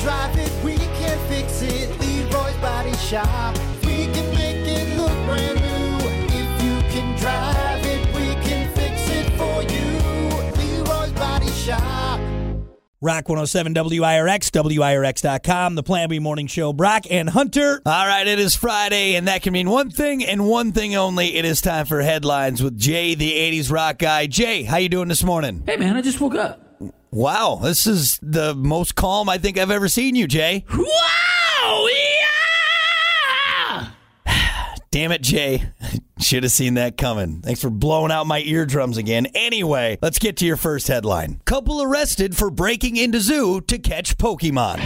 drive it, we can fix it. Leroy's Body Shop. We can make it look brand new. If you can drive it, we can fix it for you. Leroy's Body Shop. Rock 107 WIRX, WIRX.com, the Plan B Morning Show. Brock and Hunter. All right, it is Friday, and that can mean one thing and one thing only. It is time for headlines with Jay, the '80s rock guy. Jay, how you doing this morning? Hey man, I just woke up. Wow, this is the most calm I think I've ever seen you, Jay. Wow! Yeah! Damn it, Jay. Should have seen that coming. Thanks for blowing out my eardrums again. Anyway, let's get to your first headline. Couple arrested for breaking into zoo to catch Pokemon.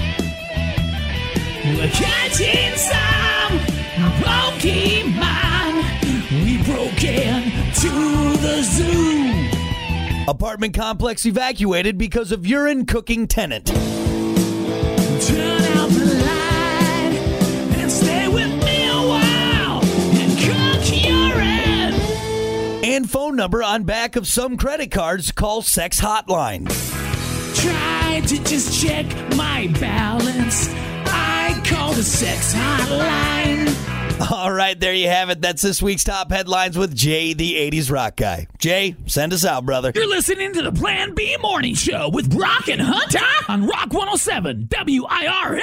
We're catching some Pokemon. We broke into the zoo. Apartment complex evacuated because of urine cooking tenant. Turn out the light and stay with me a while and cook urine. And phone number on back of some credit cards call sex hotline. Try to just check my balance. I call the sex hotline. All right, there you have it. That's this week's top headlines with Jay, the 80s rock guy. Jay, send us out, brother. You're listening to the Plan B Morning Show with Brock and Hunter on Rock 107 WIR.